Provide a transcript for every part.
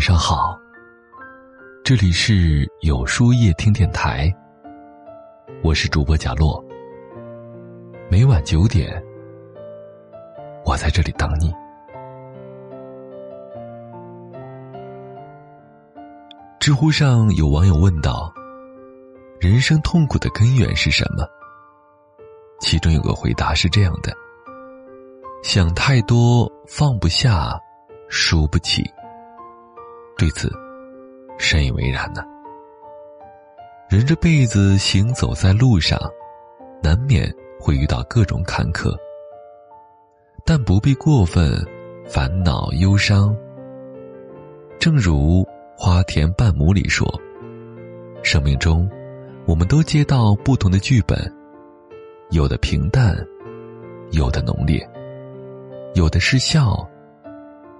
晚上好，这里是有书夜听电台，我是主播贾洛。每晚九点，我在这里等你。知乎上有网友问道：“人生痛苦的根源是什么？”其中有个回答是这样的：“想太多，放不下，输不起。”对此，深以为然呢。人这辈子行走在路上，难免会遇到各种坎坷，但不必过分烦恼忧伤。正如《花田半亩》里说：“生命中，我们都接到不同的剧本，有的平淡，有的浓烈，有的是笑，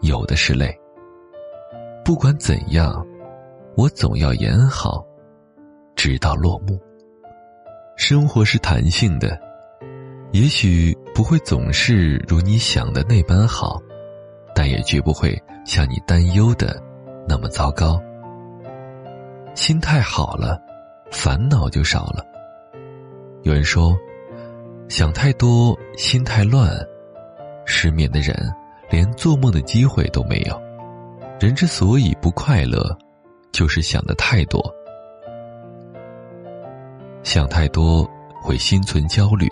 有的是泪。”不管怎样，我总要演好，直到落幕。生活是弹性的，也许不会总是如你想的那般好，但也绝不会像你担忧的那么糟糕。心态好了，烦恼就少了。有人说，想太多，心太乱，失眠的人连做梦的机会都没有。人之所以不快乐，就是想的太多。想太多会心存焦虑，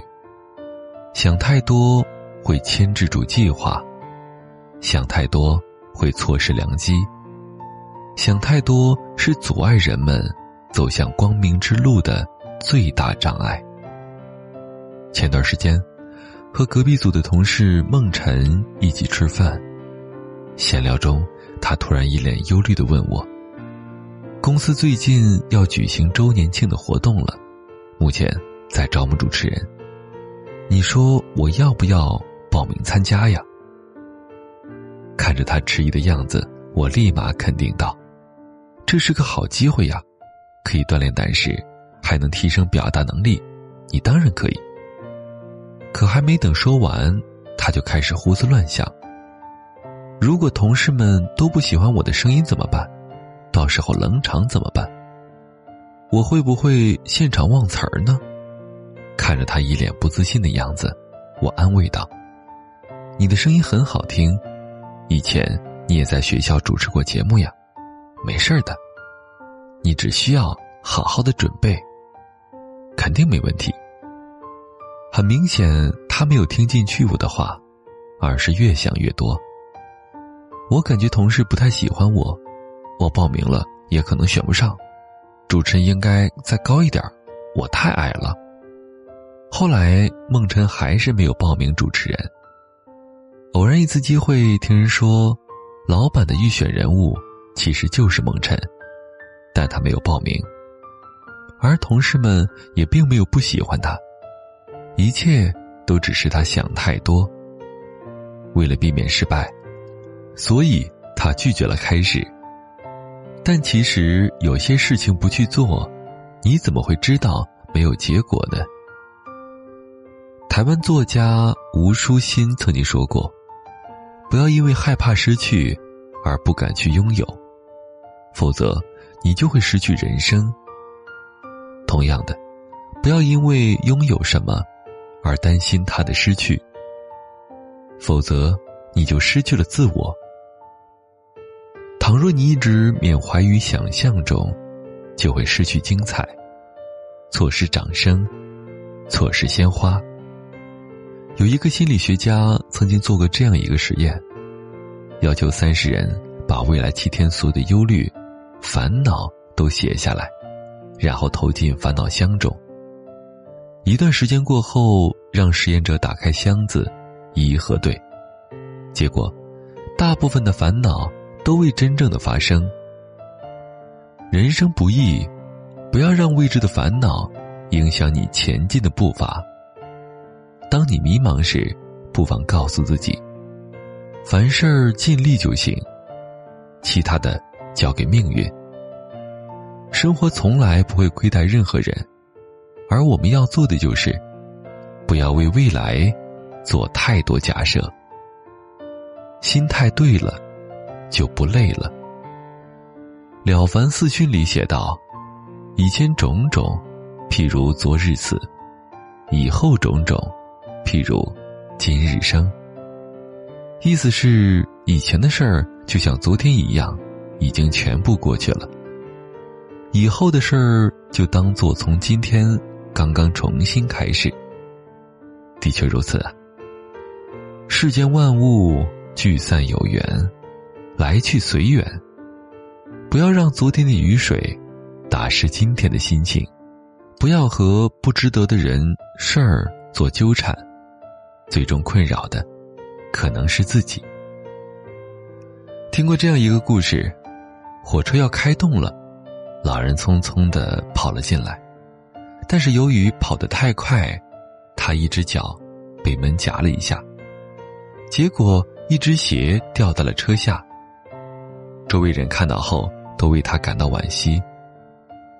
想太多会牵制住计划，想太多会错失良机，想太多是阻碍人们走向光明之路的最大障碍。前段时间，和隔壁组的同事孟晨一起吃饭，闲聊中。他突然一脸忧虑的问我：“公司最近要举行周年庆的活动了，目前在招募主持人，你说我要不要报名参加呀？”看着他迟疑的样子，我立马肯定道：“这是个好机会呀，可以锻炼胆识，还能提升表达能力，你当然可以。”可还没等说完，他就开始胡思乱想。如果同事们都不喜欢我的声音怎么办？到时候冷场怎么办？我会不会现场忘词儿呢？看着他一脸不自信的样子，我安慰道：“你的声音很好听，以前你也在学校主持过节目呀，没事的，你只需要好好的准备，肯定没问题。”很明显，他没有听进去我的话，而是越想越多。我感觉同事不太喜欢我，我报名了也可能选不上，主持人应该再高一点我太矮了。后来孟晨还是没有报名主持人。偶然一次机会听人说，老板的预选人物其实就是孟晨，但他没有报名，而同事们也并没有不喜欢他，一切都只是他想太多。为了避免失败。所以他拒绝了开始。但其实有些事情不去做，你怎么会知道没有结果呢？台湾作家吴淑欣曾经说过：“不要因为害怕失去而不敢去拥有，否则你就会失去人生。同样的，不要因为拥有什么而担心它的失去，否则你就失去了自我。”倘若你一直缅怀于想象中，就会失去精彩，错失掌声，错失鲜花。有一个心理学家曾经做过这样一个实验，要求三十人把未来七天所有的忧虑、烦恼都写下来，然后投进烦恼箱中。一段时间过后，让实验者打开箱子，一一核对，结果，大部分的烦恼。都未真正的发生。人生不易，不要让未知的烦恼影响你前进的步伐。当你迷茫时，不妨告诉自己：凡事尽力就行，其他的交给命运。生活从来不会亏待任何人，而我们要做的就是，不要为未来做太多假设。心态对了。就不累了，了凡四训》里写道：“以前种种，譬如昨日死；以后种种，譬如今日生。”意思是，以前的事儿就像昨天一样，已经全部过去了；以后的事儿就当做从今天刚刚重新开始。的确如此啊。世间万物聚散有缘，来去随缘。不要让昨天的雨水打湿今天的心情，不要和不值得的人事儿做纠缠，最终困扰的可能是自己。听过这样一个故事：火车要开动了，老人匆匆的跑了进来，但是由于跑得太快，他一只脚被门夹了一下。结果，一只鞋掉到了车下。周围人看到后，都为他感到惋惜。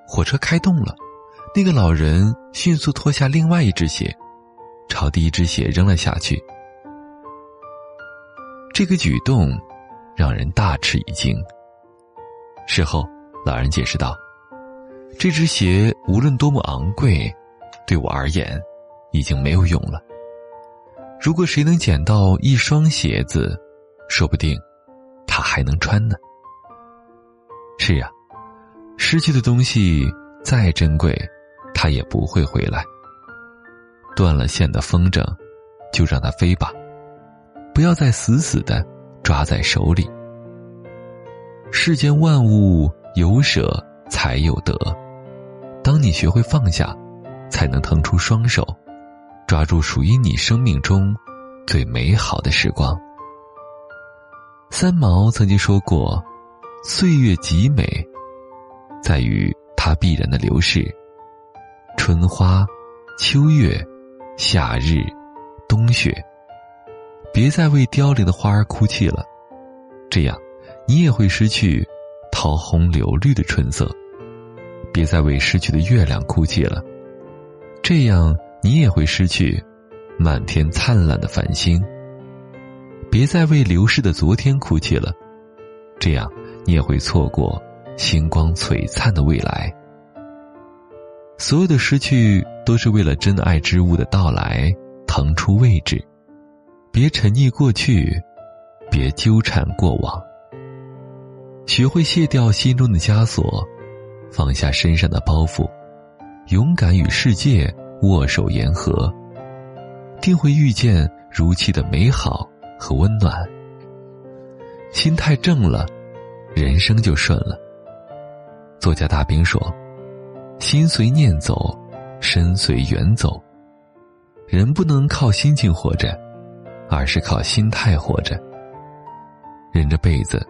火车开动了，那个老人迅速脱下另外一只鞋，朝第一只鞋扔了下去。这个举动让人大吃一惊。事后，老人解释道：“这只鞋无论多么昂贵，对我而言，已经没有用了。”如果谁能捡到一双鞋子，说不定他还能穿呢。是呀，失去的东西再珍贵，它也不会回来。断了线的风筝，就让它飞吧，不要再死死的抓在手里。世间万物有舍才有得，当你学会放下，才能腾出双手。抓住属于你生命中最美好的时光。三毛曾经说过：“岁月极美，在于它必然的流逝。春花、秋月、夏日、冬雪，别再为凋零的花儿哭泣了，这样你也会失去桃红柳绿的春色。别再为失去的月亮哭泣了，这样。”你也会失去满天灿烂的繁星。别再为流逝的昨天哭泣了，这样你也会错过星光璀璨的未来。所有的失去都是为了真爱之物的到来腾出位置。别沉溺过去，别纠缠过往。学会卸掉心中的枷锁，放下身上的包袱，勇敢与世界。握手言和，定会遇见如期的美好和温暖。心态正了，人生就顺了。作家大兵说：“心随念走，身随缘走。人不能靠心境活着，而是靠心态活着。人这辈子，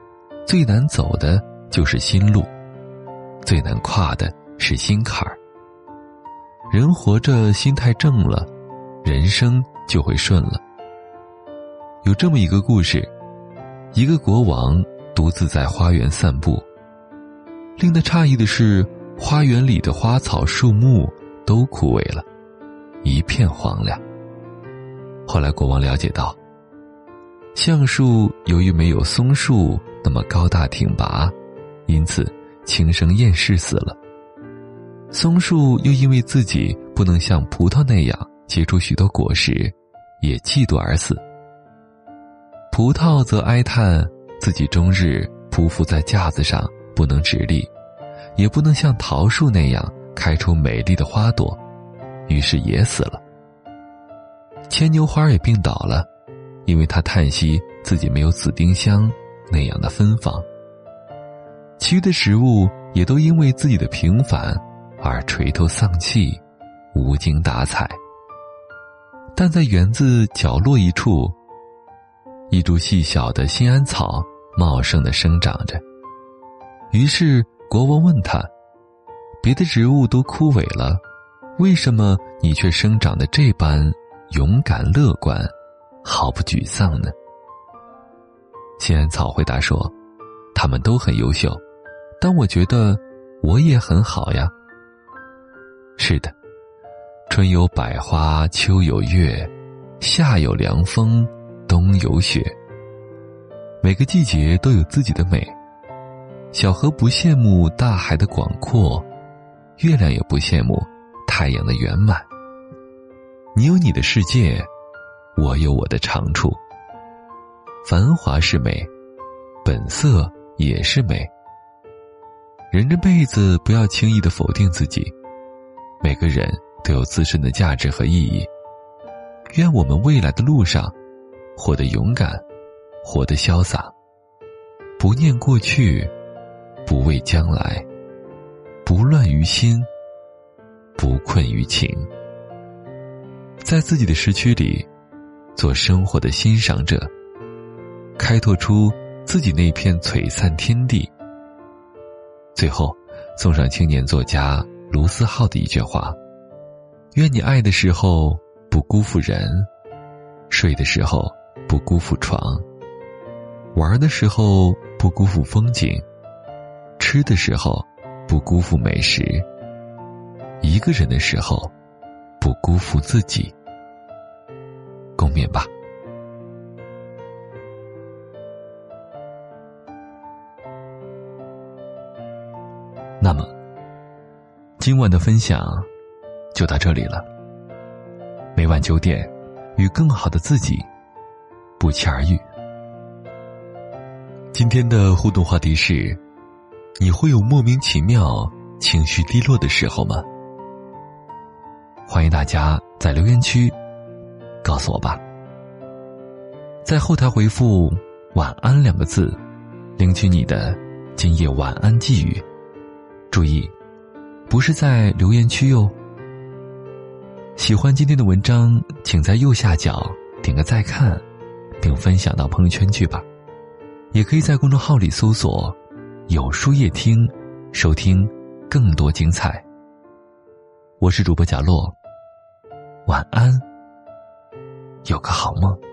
最难走的就是心路，最难跨的是心坎儿。”人活着，心态正了，人生就会顺了。有这么一个故事：一个国王独自在花园散步，令他诧异的是，花园里的花草树木都枯萎了，一片荒凉。后来，国王了解到，橡树由于没有松树那么高大挺拔，因此轻生厌世死了。松树又因为自己不能像葡萄那样结出许多果实，也嫉妒而死。葡萄则哀叹自己终日匍匐在架子上不能直立，也不能像桃树那样开出美丽的花朵，于是也死了。牵牛花也病倒了，因为他叹息自己没有紫丁香那样的芬芳。其余的植物也都因为自己的平凡。而垂头丧气，无精打采。但在园子角落一处，一株细小的新安草茂盛的生长着。于是国王问他：“别的植物都枯萎了，为什么你却生长的这般勇敢乐观，毫不沮丧呢？”新安草回答说：“他们都很优秀，但我觉得我也很好呀。”是的，春有百花，秋有月，夏有凉风，冬有雪。每个季节都有自己的美，小河不羡慕大海的广阔，月亮也不羡慕太阳的圆满。你有你的世界，我有我的长处。繁华是美，本色也是美。人这辈子不要轻易的否定自己，每个人都有自身的价值和意义。愿我们未来的路上，活得勇敢，活得潇洒，不念过去，不畏将来，不乱于心，不困于情。在自己的时区里，做生活的欣赏者，开拓出自己那片璀璨天地。最后，送上青年作家卢思浩的一句话：“愿你爱的时候不辜负人，睡的时候不辜负床，玩的时候不辜负风景，吃的时候不辜负美食，一个人的时候不辜负自己。”共勉吧。那么，今晚的分享就到这里了。每晚九点，与更好的自己不期而遇。今天的互动话题是：你会有莫名其妙、情绪低落的时候吗？欢迎大家在留言区告诉我吧。在后台回复“晚安”两个字，领取你的今夜晚安寄语。注意，不是在留言区哟。喜欢今天的文章，请在右下角点个再看，并分享到朋友圈去吧。也可以在公众号里搜索“有书夜听”，收听更多精彩。我是主播贾洛，晚安，有个好梦。